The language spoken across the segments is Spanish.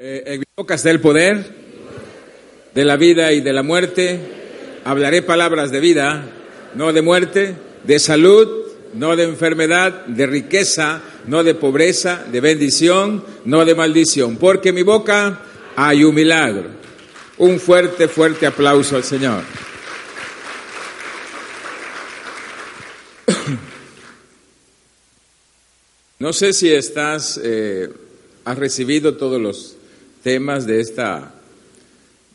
Eh, en mi boca está el poder de la vida y de la muerte. Hablaré palabras de vida, no de muerte, de salud, no de enfermedad, de riqueza, no de pobreza, de bendición, no de maldición. Porque en mi boca hay un milagro. Un fuerte, fuerte aplauso al Señor. No sé si estás, eh, has recibido todos los temas de esta,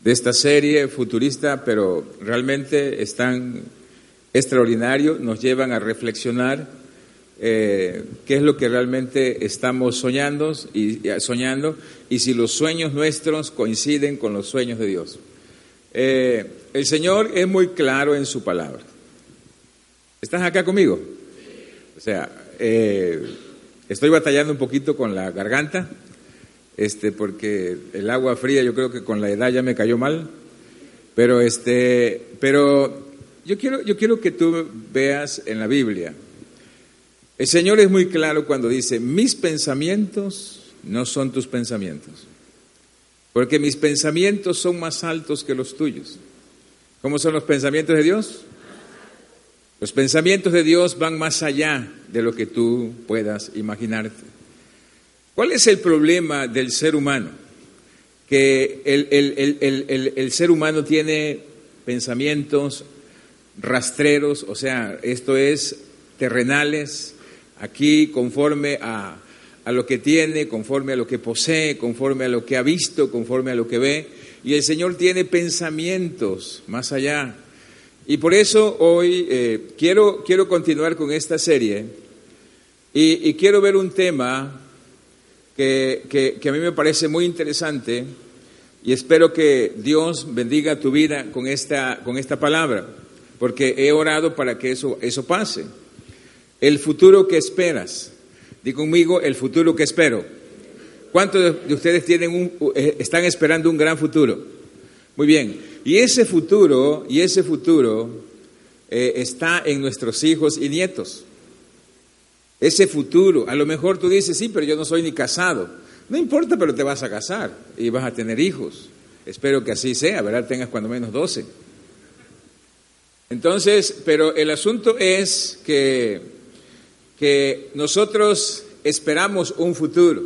de esta serie futurista, pero realmente están extraordinarios, nos llevan a reflexionar eh, qué es lo que realmente estamos soñando y, soñando y si los sueños nuestros coinciden con los sueños de Dios. Eh, el Señor es muy claro en su palabra. ¿Estás acá conmigo? O sea, eh, estoy batallando un poquito con la garganta este, porque el agua fría yo creo que con la edad ya me cayó mal, pero, este, pero yo, quiero, yo quiero que tú veas en la Biblia, el Señor es muy claro cuando dice, mis pensamientos no son tus pensamientos, porque mis pensamientos son más altos que los tuyos. ¿Cómo son los pensamientos de Dios? Los pensamientos de Dios van más allá de lo que tú puedas imaginarte. ¿Cuál es el problema del ser humano? Que el, ser humano tiene pensamientos rastreros, o sea, esto es terrenales, aquí conforme a, a lo que tiene, conforme a lo que posee, conforme a lo que ha visto, conforme a lo que ve. Y el Señor tiene pensamientos más allá. Y por eso hoy eh, quiero, quiero continuar con esta serie y quiero ver un tema que, a mí me parece muy interesante y espero que Dios bendiga tu vida con esta, con esta palabra, porque he orado para que eso, eso pase. El futuro que esperas. Di conmigo, el futuro que espero. ¿Cuántos de ustedes tienen un, eh, están esperando un gran futuro? Muy bien. Y ese futuro, y ese futuro eh, está en nuestros hijos y nietos ese futuro. A lo mejor tú dices, sí, pero yo no soy ni casado. No importa, pero te vas a casar y vas a tener hijos. Espero que así sea, ¿verdad? Tengas cuando menos 12. Entonces, pero el asunto es que, que nosotros esperamos un futuro.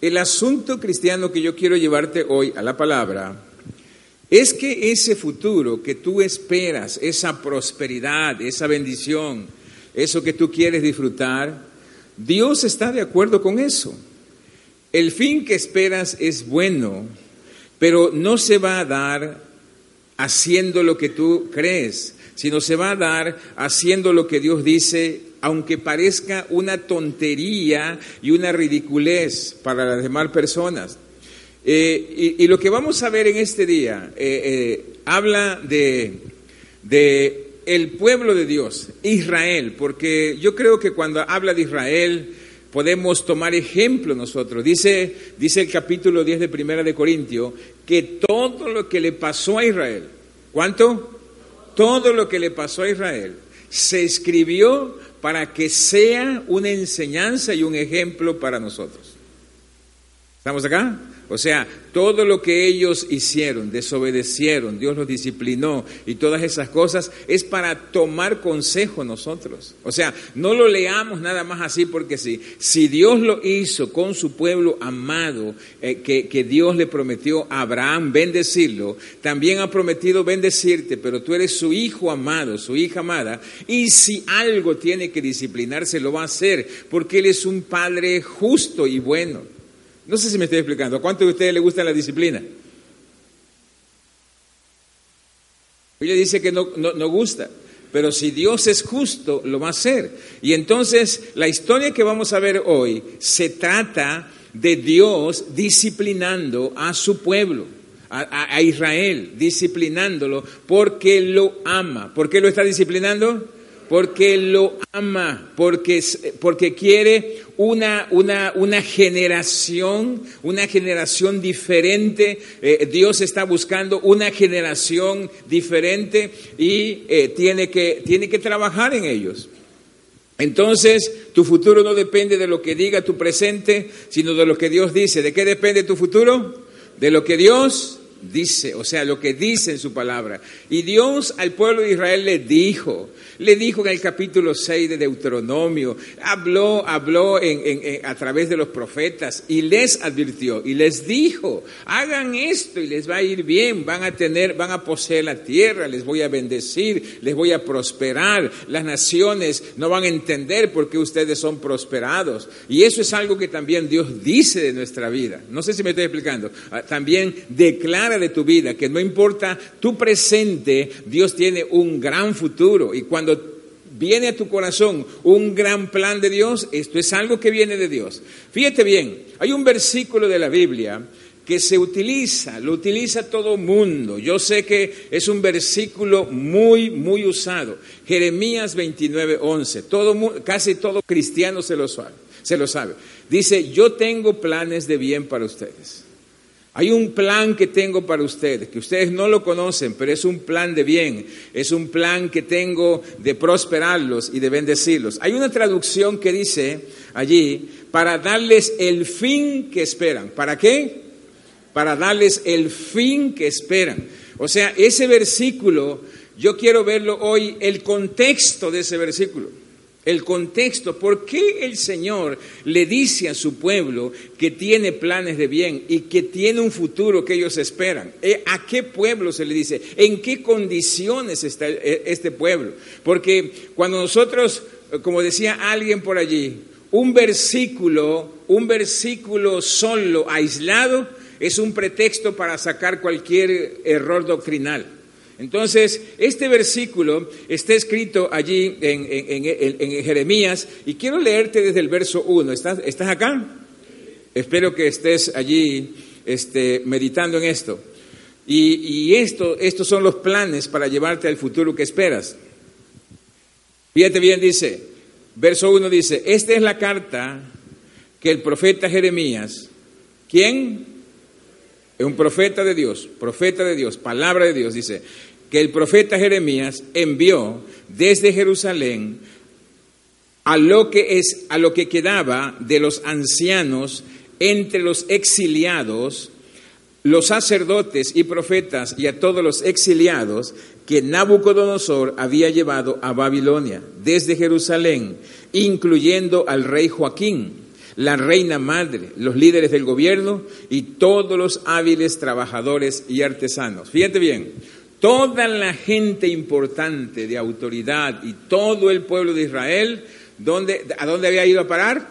El asunto cristiano que yo quiero llevarte hoy a la palabra es que ese futuro que tú esperas, esa prosperidad, esa bendición, eso que tú quieres disfrutar, Dios está de acuerdo con eso. El fin que esperas es bueno, pero no se va a dar haciendo lo que tú crees, sino se va a dar haciendo lo que Dios dice, aunque parezca una tontería y una ridiculez para las demás personas. Eh, y, lo que vamos a ver en este día eh, eh, habla de, de el pueblo de Dios, Israel, porque yo creo que cuando habla de Israel podemos tomar ejemplo nosotros. Dice, dice el capítulo 10 de Primera de Corintio que todo lo que le pasó a Israel, ¿cuánto? Todo lo que le pasó a Israel se escribió para que sea una enseñanza y un ejemplo para nosotros. ¿Estamos acá? O sea, todo lo que ellos hicieron, desobedecieron, Dios los disciplinó y todas esas cosas es para tomar consejo nosotros. O sea, no lo leamos nada más así porque sí. Si Dios lo hizo con su pueblo amado, eh, que, que Dios le prometió a Abraham bendecirlo, también ha prometido bendecirte, pero tú eres su hijo amado, su hija amada, y si algo tiene que disciplinarse, lo va a hacer, porque Él es un Padre justo y bueno. No sé si me estoy explicando. ¿A cuántos de ustedes les gusta la disciplina? Ella dice que no, no, gusta, pero si Dios es justo, lo va a hacer. Y entonces la historia que vamos a ver hoy se trata de Dios disciplinando a su pueblo, a, a Israel, disciplinándolo porque lo ama. ¿Por qué lo está disciplinando? porque lo ama, porque, porque quiere una, una, una, generación, una generación diferente. Eh, Dios está buscando una generación diferente y eh, tiene, que, tiene que trabajar en ellos. Entonces, tu futuro no depende de lo que diga tu presente, sino de lo que Dios dice. ¿De qué depende tu futuro? De lo que Dios dice, o sea, lo que dice en su palabra. Y Dios al pueblo de Israel le dijo, le dijo en el capítulo 6 de Deuteronomio, habló, habló a través de los profetas y les advirtió y les dijo, hagan esto y les va a ir bien, van a tener, van a poseer la tierra, les voy a bendecir, les voy a prosperar, las naciones no van a entender por qué ustedes son prosperados. Y eso es algo que también Dios dice de nuestra vida. No sé si me estoy explicando. Ah, también declara de tu vida que no importa tu presente, Dios tiene un gran futuro y cuando viene a tu corazón un gran plan de Dios, esto es algo que viene de Dios. Fíjate bien, hay un versículo de la Biblia que se utiliza, lo utiliza todo mundo. Yo sé que es un versículo muy, muy usado. Jeremías 29, 11. Todo, casi todo cristiano se lo sabe. Se lo sabe. Dice, yo tengo planes de bien para ustedes hay un plan que tengo para ustedes, que ustedes no lo conocen, pero es un plan de bien, es un plan que tengo de prosperarlos y de bendecirlos. Hay una traducción que dice allí, para darles el fin que esperan. ¿Para qué? Para darles el fin que esperan. O sea, ese versículo, yo quiero verlo hoy, el contexto de ese versículo el contexto, por qué el Señor le dice a su pueblo que tiene planes de bien y que tiene un futuro que ellos esperan. Eh, ¿A qué pueblo se le dice? ¿En qué condiciones está eh, este pueblo? Porque cuando nosotros, eh, como decía alguien por allí, un versículo, un versículo solo, aislado, es un pretexto para sacar cualquier error doctrinal. Entonces, este versículo está escrito allí en, Jeremías y quiero leerte desde el verso 1. ¿Estás, ¿Estás, acá? Espero que estés allí este, meditando en esto. Y, esto, estos son los planes para llevarte al futuro que esperas. Fíjate bien, dice, verso 1 dice, esta es la carta que el profeta Jeremías, ¿quién? Es un profeta de Dios, profeta de Dios, palabra de Dios, dice, que el profeta Jeremías envió desde Jerusalén a lo que es a lo que quedaba de los ancianos entre los exiliados, los sacerdotes y profetas y a todos los exiliados que Nabucodonosor había llevado a Babilonia desde Jerusalén, incluyendo al rey Joaquín la reina madre, los líderes del gobierno y todos los hábiles trabajadores y artesanos. Fíjate bien, toda la gente importante de autoridad y todo el pueblo de Israel, ¿a dónde había ido a parar?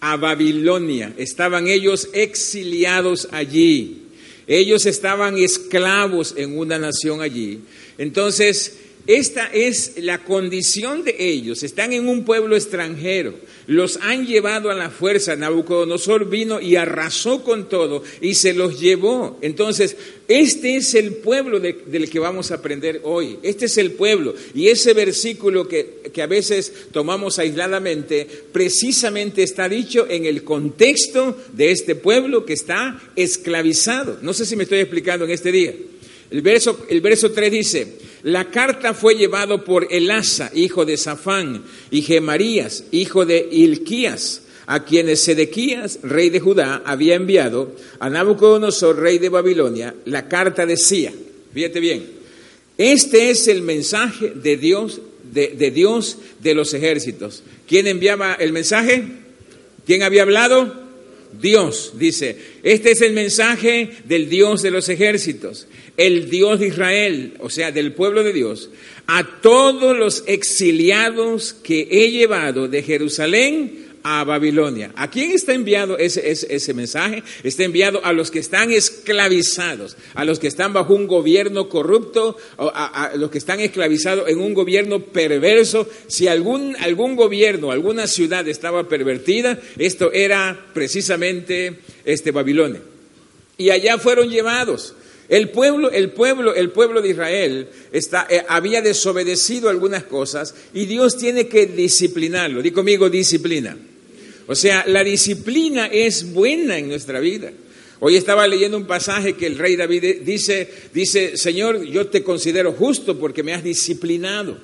A Babilonia. Estaban ellos exiliados allí. Ellos estaban esclavos en una nación allí. Entonces, esta es la condición de ellos. Están en un pueblo extranjero. Los han llevado a la fuerza. Nabucodonosor vino y arrasó con todo y se los llevó. Entonces, este es el pueblo del que vamos a aprender hoy. Este es el pueblo. Y ese versículo que, que a veces tomamos aisladamente, precisamente está dicho en el contexto de este pueblo que está esclavizado. No sé si me estoy explicando en este día. El verso, el verso 3 dice, la carta fue llevado por Elasa, hijo de Safán, y Gemarías, hijo de Ilquías, a quienes Sedequías, rey de Judá, había enviado a Nabucodonosor, rey de Babilonia, la carta decía, fíjate bien, este es el mensaje de Dios, de, de Dios de los ejércitos. ¿Quién enviaba el mensaje? ¿Quién había hablado? Dios dice, este es el mensaje del Dios de los ejércitos, el Dios de Israel, o sea, del pueblo de Dios, a todos los exiliados que he llevado de Jerusalén a Babilonia. ¿A quién está enviado ese, ese, mensaje? Está enviado a los que están esclavizados, a los que están bajo un gobierno corrupto, a, los que están esclavizados en un gobierno perverso. Si algún, algún gobierno, alguna ciudad estaba pervertida, esto era precisamente este Babilonia. Y allá fueron llevados. El pueblo, el pueblo, el pueblo de Israel está, eh, había desobedecido algunas cosas y Dios tiene que disciplinarlo. Di conmigo disciplina. O sea, la disciplina es buena en nuestra vida. Hoy estaba leyendo un pasaje que el rey David dice, dice, Señor, yo te considero justo porque me has disciplinado.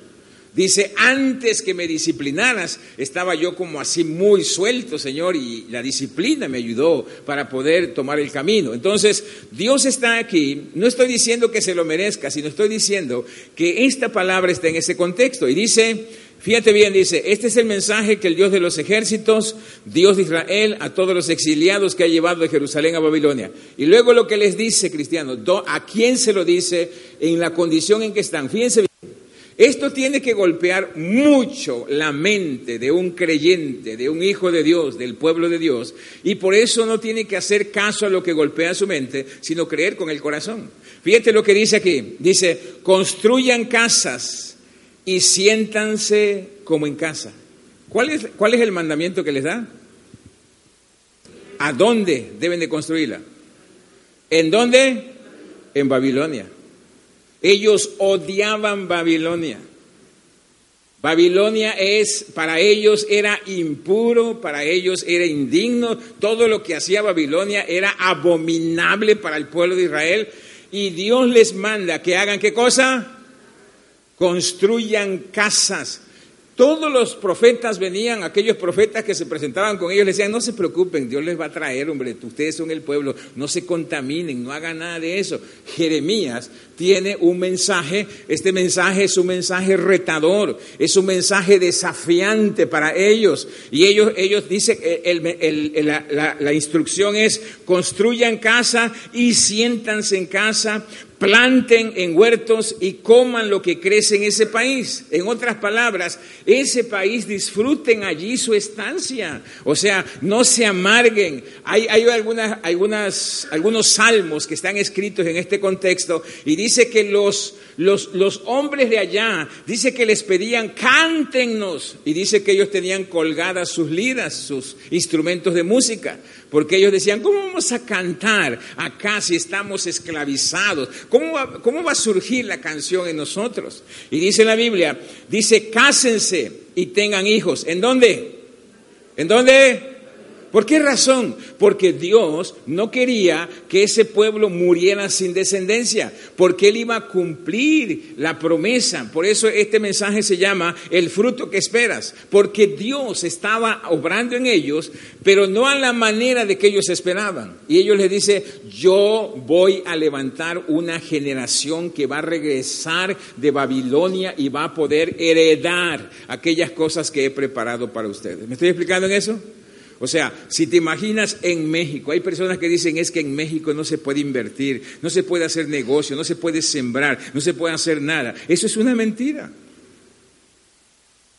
Dice, antes que me disciplinaras, estaba yo como así muy suelto, Señor, y la disciplina me ayudó para poder tomar el camino. Entonces, Dios está aquí, no estoy diciendo que se lo merezca, sino estoy diciendo que esta palabra está en ese contexto. Y dice, fíjate bien, dice, este es el mensaje que el Dios de los ejércitos, Dios de Israel, a todos los exiliados que ha llevado de Jerusalén a Babilonia. Y luego lo que les dice, cristiano, ¿a quién se lo dice en la condición en que están? Fíjense esto tiene que golpear mucho la mente de un creyente, de un hijo de Dios, del pueblo de Dios, y por eso no tiene que hacer caso a lo que golpea su mente, sino creer con el corazón. Fíjate lo que dice aquí. Dice, construyan casas y siéntanse como en casa. ¿Cuál es, cuál es el mandamiento que les da? ¿A dónde deben de construirla? ¿En dónde? En Babilonia. Ellos odiaban Babilonia. Babilonia es, para ellos era impuro, para ellos era indigno, todo lo que hacía Babilonia era abominable para el pueblo de Israel y Dios les manda que hagan qué cosa? Construyan casas todos los profetas venían, aquellos profetas que se presentaban con ellos, les decían, no se preocupen, Dios les va a traer, hombre, ustedes son el pueblo, no se contaminen, no hagan nada de eso. Jeremías tiene un mensaje, este mensaje es un mensaje retador, es un mensaje desafiante para ellos. Y ellos, ellos dicen, la, la instrucción es, construyan casa y siéntanse en casa, planten en huertos y coman lo que crece en ese país. En otras palabras, ese país disfruten allí su estancia. O sea, no se amarguen. Hay, hay algunas, algunas, algunos salmos que están escritos en este contexto y dice que los, los, los hombres de allá, dice que les pedían, cántennos. Y dice que ellos tenían colgadas sus liras, sus instrumentos de música. Porque ellos decían, ¿cómo vamos a cantar acá si estamos esclavizados? ¿Cómo va, ¿Cómo va a surgir la canción en nosotros? Y dice la Biblia, dice, cásense y tengan hijos. ¿En dónde? ¿En dónde? ¿Por qué razón? Porque Dios no quería que ese pueblo muriera sin descendencia, porque Él iba a cumplir la promesa. Por eso este mensaje se llama el fruto que esperas, porque Dios estaba obrando en ellos, pero no a la manera de que ellos esperaban. Y ellos les dice, yo voy a levantar una generación que va a regresar de Babilonia y va a poder heredar aquellas cosas que he preparado para ustedes. ¿Me estoy explicando en eso? O sea, si te imaginas en México, hay personas que dicen es que en México no se puede invertir, no se puede hacer negocio, no se puede sembrar, no se puede hacer nada. Eso es una mentira.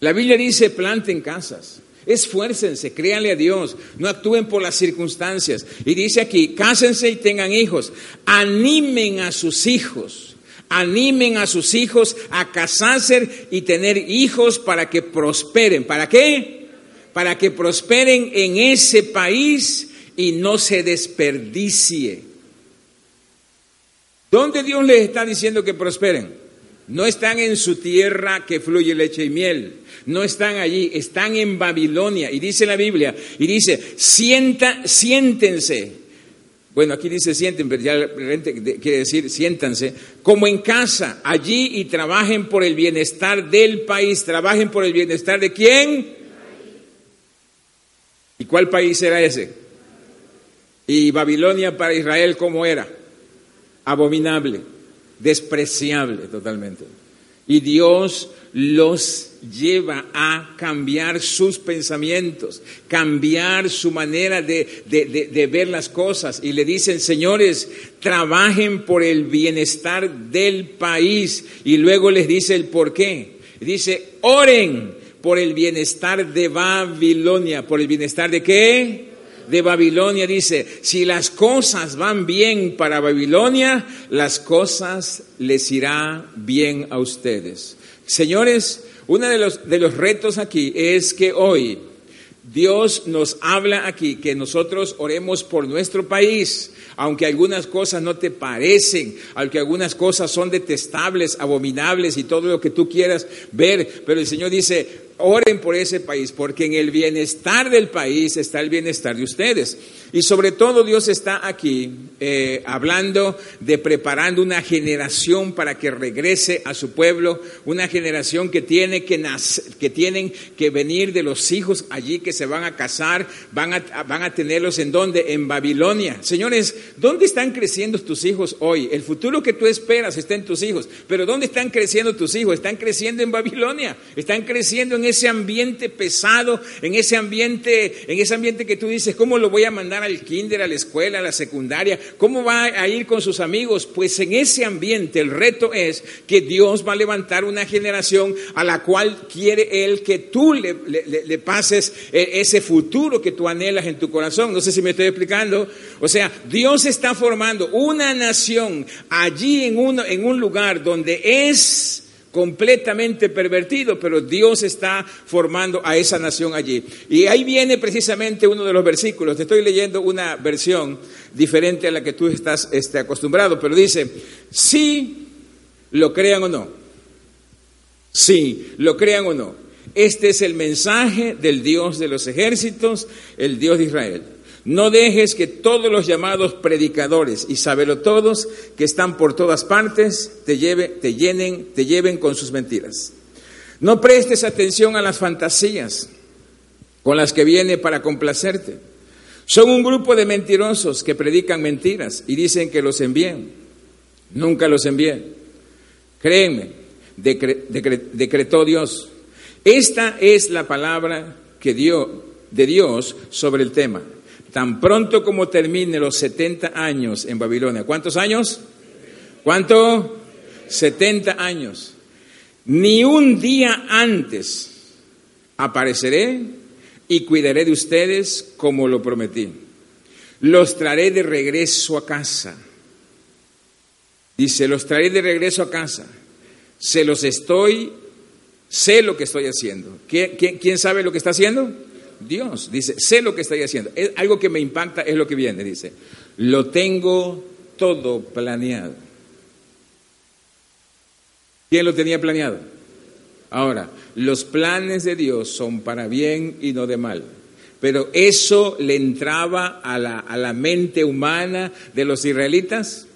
La Biblia dice planten casas, esfuércense, créanle a Dios, no actúen por las circunstancias. Y dice aquí, cásense y tengan hijos, animen a sus hijos, animen a sus hijos a casarse y tener hijos para que prosperen. ¿Para qué? Para que prosperen en ese país y no se desperdicie. ¿Dónde Dios les está diciendo que prosperen? No están en su tierra que fluye leche y miel. No están allí, están en Babilonia. Y dice la Biblia, y dice, sienta, siéntense. Bueno, aquí dice sienten, pero ya quiere decir siéntanse, como en casa, allí y trabajen por el bienestar del país. ¿Trabajen por el bienestar de quién? ¿Y cuál país era ese? Y Babilonia para Israel, ¿cómo era? Abominable, despreciable totalmente. Y Dios los lleva a cambiar sus pensamientos, cambiar su manera de, de, ver las cosas. Y le dicen, señores, trabajen por el bienestar del país. Y luego les dice el por qué. Dice, oren por el bienestar de Babilonia. ¿Por el bienestar de qué? De Babilonia dice, si las cosas van bien para Babilonia, las cosas les irá bien a ustedes. Señores, uno de los, de los retos aquí es que hoy Dios nos habla aquí que nosotros oremos por nuestro país, aunque algunas cosas no te parecen, aunque algunas cosas son detestables, abominables y todo lo que tú quieras ver, pero el Señor dice, oren por ese país, porque en el bienestar del país está el bienestar de ustedes. Y sobre todo Dios está aquí eh, hablando de preparando una generación para que regrese a su pueblo, una generación que tiene que que tienen que venir de los hijos allí que se van a casar, van a, van a tenerlos en donde, en Babilonia. Señores, ¿dónde están creciendo tus hijos hoy? El futuro que tú esperas está en tus hijos, pero ¿dónde están creciendo tus hijos? Están creciendo en Babilonia, están creciendo en ese ambiente pesado, en ese ambiente, en ese ambiente que tú dices, ¿cómo lo voy a mandar al kinder, a la escuela, a la secundaria? ¿Cómo va a ir con sus amigos? Pues en ese ambiente el reto es que Dios va a levantar una generación a la cual quiere Él que tú le, pases e, ese futuro que tú anhelas en tu corazón. No sé si me estoy explicando. O sea, Dios está formando una nación allí en, en un lugar donde es completamente pervertido, pero Dios está formando a esa nación allí. Y ahí viene precisamente uno de los versículos. Te estoy leyendo una versión diferente a la que tú estás este, acostumbrado, pero dice, si lo crean o no, si lo crean o no. Este es el mensaje del Dios de los ejércitos, el Dios de Israel. No dejes que todos los llamados predicadores y sabelo todos que están por todas partes te, lleve, te llenen, te lleven con sus mentiras. No prestes atención a las fantasías con las que viene para complacerte. Son un grupo de mentirosos que predican mentiras y dicen que los envíen. Nunca los envíen. Créeme, decretó Dios. Esta es la palabra que dio de Dios sobre el tema tan pronto como termine los 70 años en Babilonia. ¿Cuántos años? ¿Cuánto? 70 años. Ni un día antes apareceré y cuidaré de ustedes como lo prometí. Los traeré de regreso a casa. Dice, los traeré de regreso a casa. Se los estoy, sé lo que estoy haciendo. ¿Quién, sabe lo que está haciendo? Dios. Dice, sé lo que estoy haciendo. Es, algo que me impacta es lo que viene, dice. Lo tengo todo planeado. ¿Quién lo tenía planeado? Ahora, los planes de Dios son para bien y no de mal. Pero eso le entraba a la, a la mente humana de los israelitas.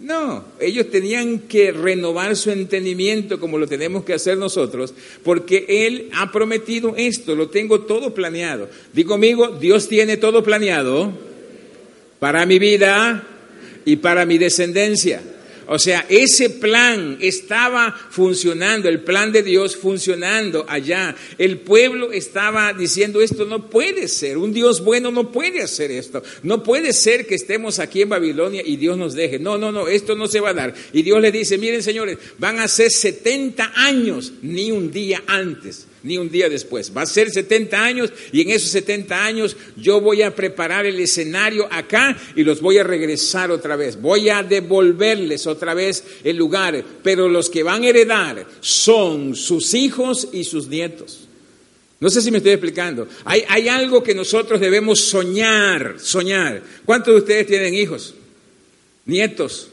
No, ellos tenían que renovar su entendimiento como lo tenemos que hacer nosotros, porque Él ha prometido esto, lo tengo todo planeado. Digo amigo, Dios tiene todo planeado para mi vida y para mi descendencia. O sea, ese plan estaba funcionando, el plan de Dios funcionando allá. El pueblo estaba diciendo esto no puede ser, un Dios bueno no puede hacer esto. No puede ser que estemos aquí en Babilonia y Dios nos deje. No, no, no, esto no se va a dar. Y Dios le dice, miren señores, van a ser 70 años, ni un día antes ni un día después. Va a ser 70 años y en esos 70 años yo voy a preparar el escenario acá y los voy a regresar otra vez. Voy a devolverles otra vez el lugar, pero los que van a heredar son sus hijos y sus nietos. No sé si me estoy explicando. Hay, hay algo que nosotros debemos soñar, soñar. ¿Cuántos de ustedes tienen hijos? Nietos.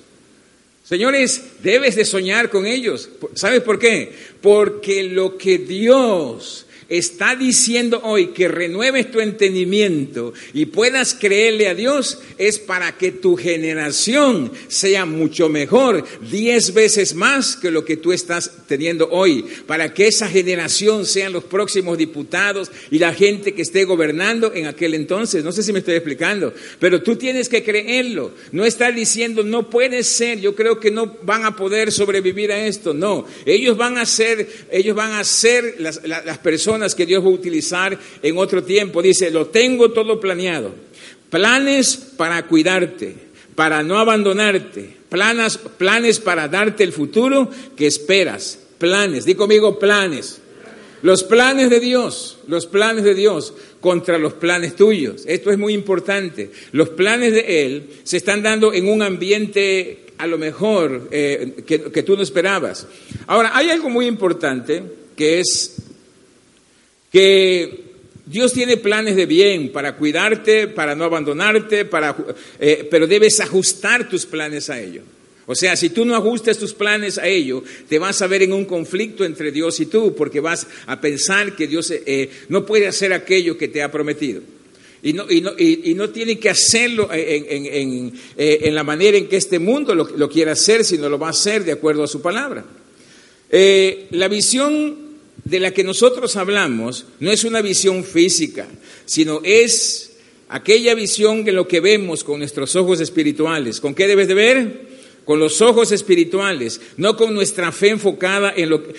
Señores, debes de soñar con ellos. ¿Sabes por qué? Porque lo que Dios está diciendo hoy que renueves tu entendimiento y puedas creerle a Dios es para que tu generación sea mucho mejor, diez veces más que lo que tú estás teniendo hoy, para que esa generación sean los próximos diputados y la gente que esté gobernando en aquel entonces. No sé si me estoy explicando, pero tú tienes que creerlo. No estar diciendo, no puede ser, yo creo que no van a poder sobrevivir a esto. No, ellos van a ser, ellos van a ser las, las personas que Dios va a utilizar en otro tiempo. Dice, lo tengo todo planeado. Planes para cuidarte, para no abandonarte, planes, planes para darte el futuro que esperas. Planes, di conmigo planes. Los planes de Dios, los planes de Dios contra los planes tuyos. Esto es muy importante. Los planes de Él se están dando en un ambiente a lo mejor eh, que tú no esperabas. Ahora, hay algo muy importante que es que Dios tiene planes de bien para cuidarte, para no abandonarte, para, eh, pero debes ajustar tus planes a ello. O sea, si tú no ajustas tus planes a ello, te vas a ver en un conflicto entre Dios y tú, porque vas a pensar que Dios eh, no puede hacer aquello que te ha prometido. Y no, y no, y, no tiene que hacerlo en, eh, la manera en que este mundo lo, lo, quiere hacer, sino lo va a hacer de acuerdo a su palabra. Eh, la visión de la que nosotros hablamos no es una visión física, sino es aquella visión de lo que vemos con nuestros ojos espirituales. ¿Con qué debes de ver? Con los ojos espirituales, no con nuestra fe enfocada en lo que,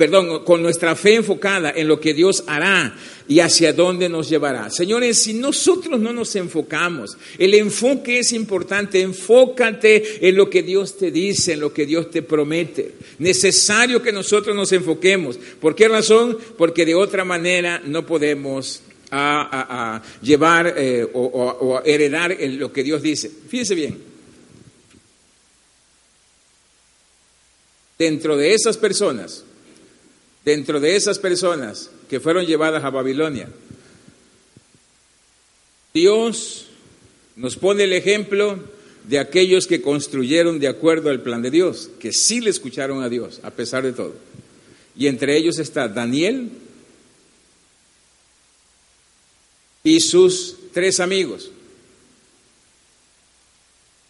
perdón, con nuestra fe enfocada en lo que Dios hará y hacia dónde nos llevará. Señores, si nosotros no nos enfocamos, el enfoque es importante, enfócate en lo que Dios te dice, en lo que Dios te promete. Necesario que nosotros nos enfoquemos. ¿Por qué razón? Porque de otra manera no podemos llevar eh, o, heredar lo que Dios dice. Fíjense bien. Dentro de esas personas, dentro de esas personas que fueron llevadas a Babilonia, Dios nos pone el ejemplo de aquellos que construyeron de acuerdo al plan de Dios, que sí le escucharon a Dios, a pesar de todo. Y entre ellos está Daniel y sus tres amigos.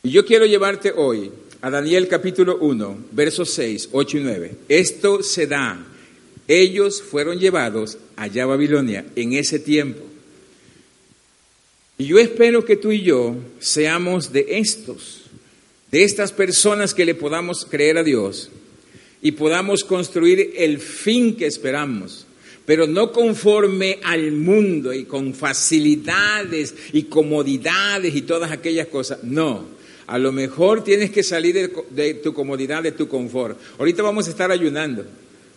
Y yo quiero llevarte hoy a Daniel capítulo 1, versos 6, 8 y 9. Esto se da ellos fueron llevados allá a Babilonia en ese tiempo. Y yo espero que tú y yo seamos de estos, de estas personas que le podamos creer a Dios y podamos construir el fin que esperamos, pero no conforme al mundo y con facilidades y comodidades y todas aquellas cosas. No, a lo mejor tienes que salir de, tu comodidad, de tu confort. Ahorita vamos a estar ayunando.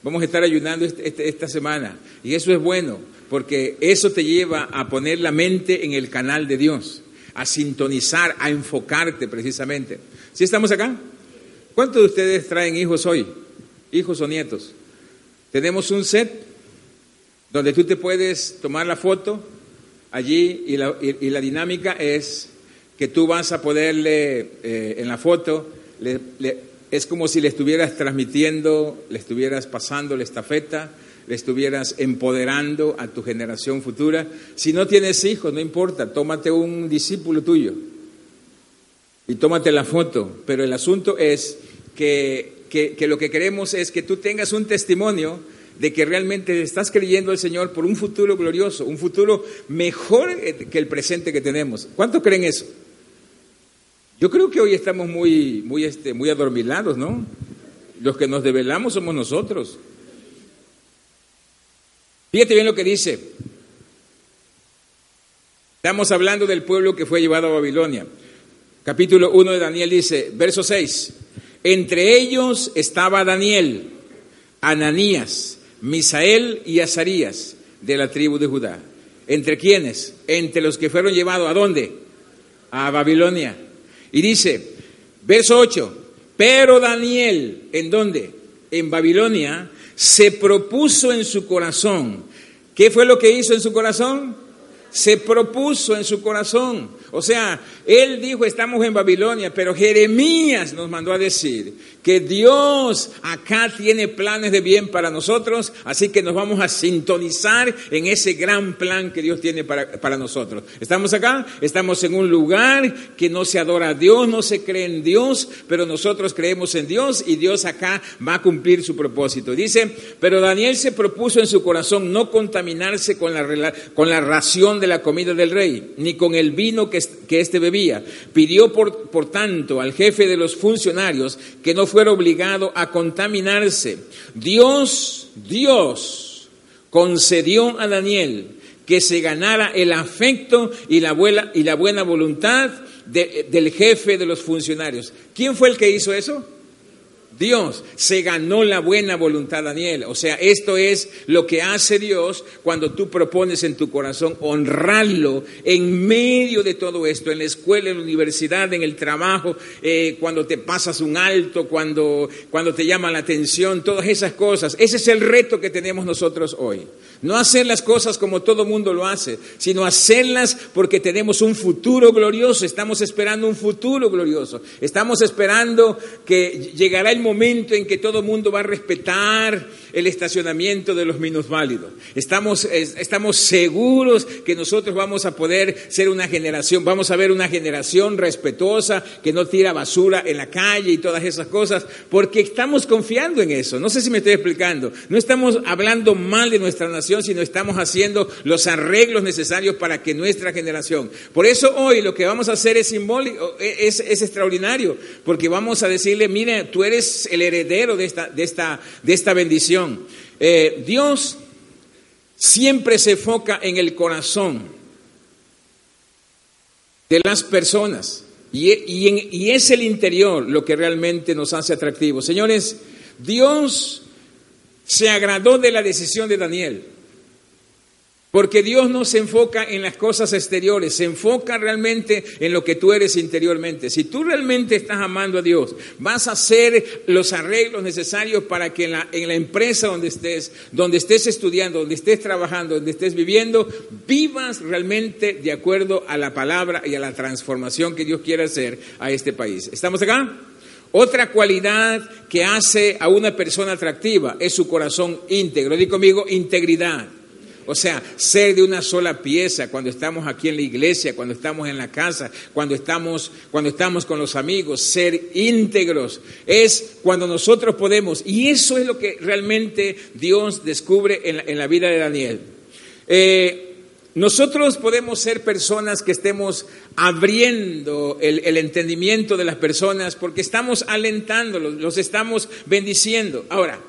Vamos a estar ayunando este, este, esta semana. Y eso es bueno, porque eso te lleva a poner la mente en el canal de Dios, a sintonizar, a enfocarte precisamente. ¿Sí estamos acá? ¿Cuántos de ustedes traen hijos hoy? Hijos o nietos. Tenemos un set donde tú te puedes tomar la foto allí y la, dinámica es que tú vas a poderle eh, en la foto le, es como si le estuvieras transmitiendo, le estuvieras pasando la estafeta, le estuvieras empoderando a tu generación futura. Si no tienes hijos, no importa, tómate un discípulo tuyo y tómate la foto. Pero el asunto es que, que, lo que queremos es que tú tengas un testimonio de que realmente estás creyendo al Señor por un futuro glorioso, un futuro mejor que el presente que tenemos. ¿Cuántos creen eso? Yo creo que hoy estamos muy, muy, este, muy adormilados, ¿no? Los que nos develamos somos nosotros. Fíjate bien lo que dice. Estamos hablando del pueblo que fue llevado a Babilonia. Capítulo 1 de Daniel dice, verso 6, entre ellos estaba Daniel, Ananías, Misael y Azarías de la tribu de Judá. ¿Entre quiénes? Entre los que fueron llevados a dónde? A Babilonia. Y dice, verso 8, pero Daniel, ¿en dónde? En Babilonia, se propuso en su corazón. ¿Qué fue lo que hizo en su corazón? Se propuso en su corazón o sea, él dijo, estamos en Babilonia, pero Jeremías nos mandó a decir que Dios acá tiene planes de bien para nosotros, así que nos vamos a sintonizar en ese gran plan que Dios tiene para, para nosotros. ¿Estamos acá? Estamos en un lugar que no se adora a Dios, no se cree en Dios, pero nosotros creemos en Dios y Dios acá va a cumplir su propósito. Dice, pero Daniel se propuso en su corazón no contaminarse con la, con la ración de la comida del rey, ni con el vino que éste bebía. Pidió, por, por tanto, al jefe de los funcionarios que no fuera obligado a contaminarse. Dios, Dios concedió a Daniel que se ganara el afecto y la buena, y la buena voluntad del jefe de los funcionarios. ¿Quién fue el que hizo eso? Dios se ganó la buena voluntad Daniel. O sea, esto es lo que hace Dios cuando tú propones en tu corazón honrarlo en medio de todo esto, en la escuela, en la universidad, en el trabajo, eh, cuando te pasas un alto, cuando, cuando te llama la atención, todas esas cosas. Ese es el reto que tenemos nosotros hoy. No hacer las cosas como todo mundo lo hace, sino hacerlas porque tenemos un futuro glorioso. Estamos esperando un futuro glorioso. Estamos esperando que llegará el momento en que todo mundo va a respetar el estacionamiento de los minusválidos. Estamos, estamos seguros que nosotros vamos a poder ser una generación, vamos a ver una generación respetuosa que no tira basura en la calle y todas esas cosas, porque estamos confiando en eso. No sé si me estoy explicando. No estamos hablando mal de nuestra nación sino estamos haciendo los arreglos necesarios para que nuestra generación. Por eso hoy lo que vamos a hacer es simbólico, es, extraordinario, porque vamos a decirle, mire, tú eres el heredero de esta, de esta, de esta bendición. Eh, Dios siempre se enfoca en el corazón de las personas y, y es el interior lo que realmente nos hace atractivos. Señores, Dios se agradó de la decisión de Daniel. Porque Dios no se enfoca en las cosas exteriores, se enfoca realmente en lo que tú eres interiormente. Si tú realmente estás amando a Dios, vas a hacer los arreglos necesarios para que en la, empresa donde estés, donde estés estudiando, donde estés trabajando, donde estés viviendo, vivas realmente de acuerdo a la palabra y a la transformación que Dios quiere hacer a este país. ¿Estamos acá? Otra cualidad que hace a una persona atractiva es su corazón íntegro. Di conmigo, integridad. O sea, ser de una sola pieza cuando estamos aquí en la iglesia, cuando estamos en la casa, cuando estamos, cuando estamos con los amigos, ser íntegros es cuando nosotros podemos. Y eso es lo que realmente Dios descubre en la, vida de Daniel. Eh, nosotros podemos ser personas que estemos abriendo el, el, entendimiento de las personas porque estamos alentándolos, los estamos bendiciendo. Ahora,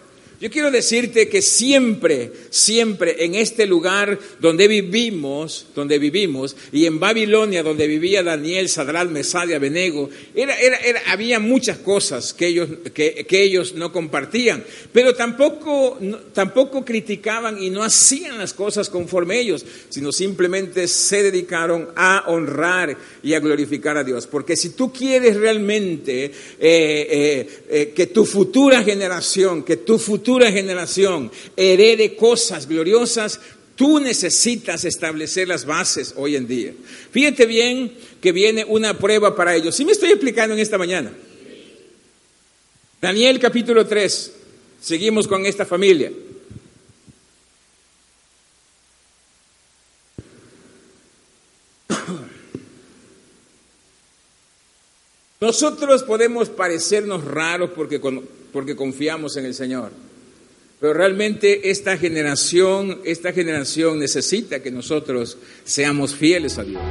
yo quiero decirte que siempre, siempre en este lugar donde vivimos, donde vivimos, y en Babilonia donde vivía Daniel, Sadral, Mesadia, Benego, era, era, era, había muchas cosas que ellos, que, ellos no compartían, pero tampoco, tampoco criticaban y no hacían las cosas conforme ellos, sino simplemente se dedicaron a honrar y a glorificar a Dios. Porque si tú quieres realmente eh, eh, eh, que tu futura generación, que tu futura futura generación herede cosas gloriosas, tú necesitas establecer las bases hoy en día. Fíjate bien que viene una prueba para ellos. ¿Sí me estoy explicando en esta mañana? Daniel capítulo 3. Seguimos con esta familia. Nosotros podemos parecernos raros porque, porque confiamos en el Señor. Pero realmente esta generación, esta generación necesita que nosotros seamos fieles a Dios.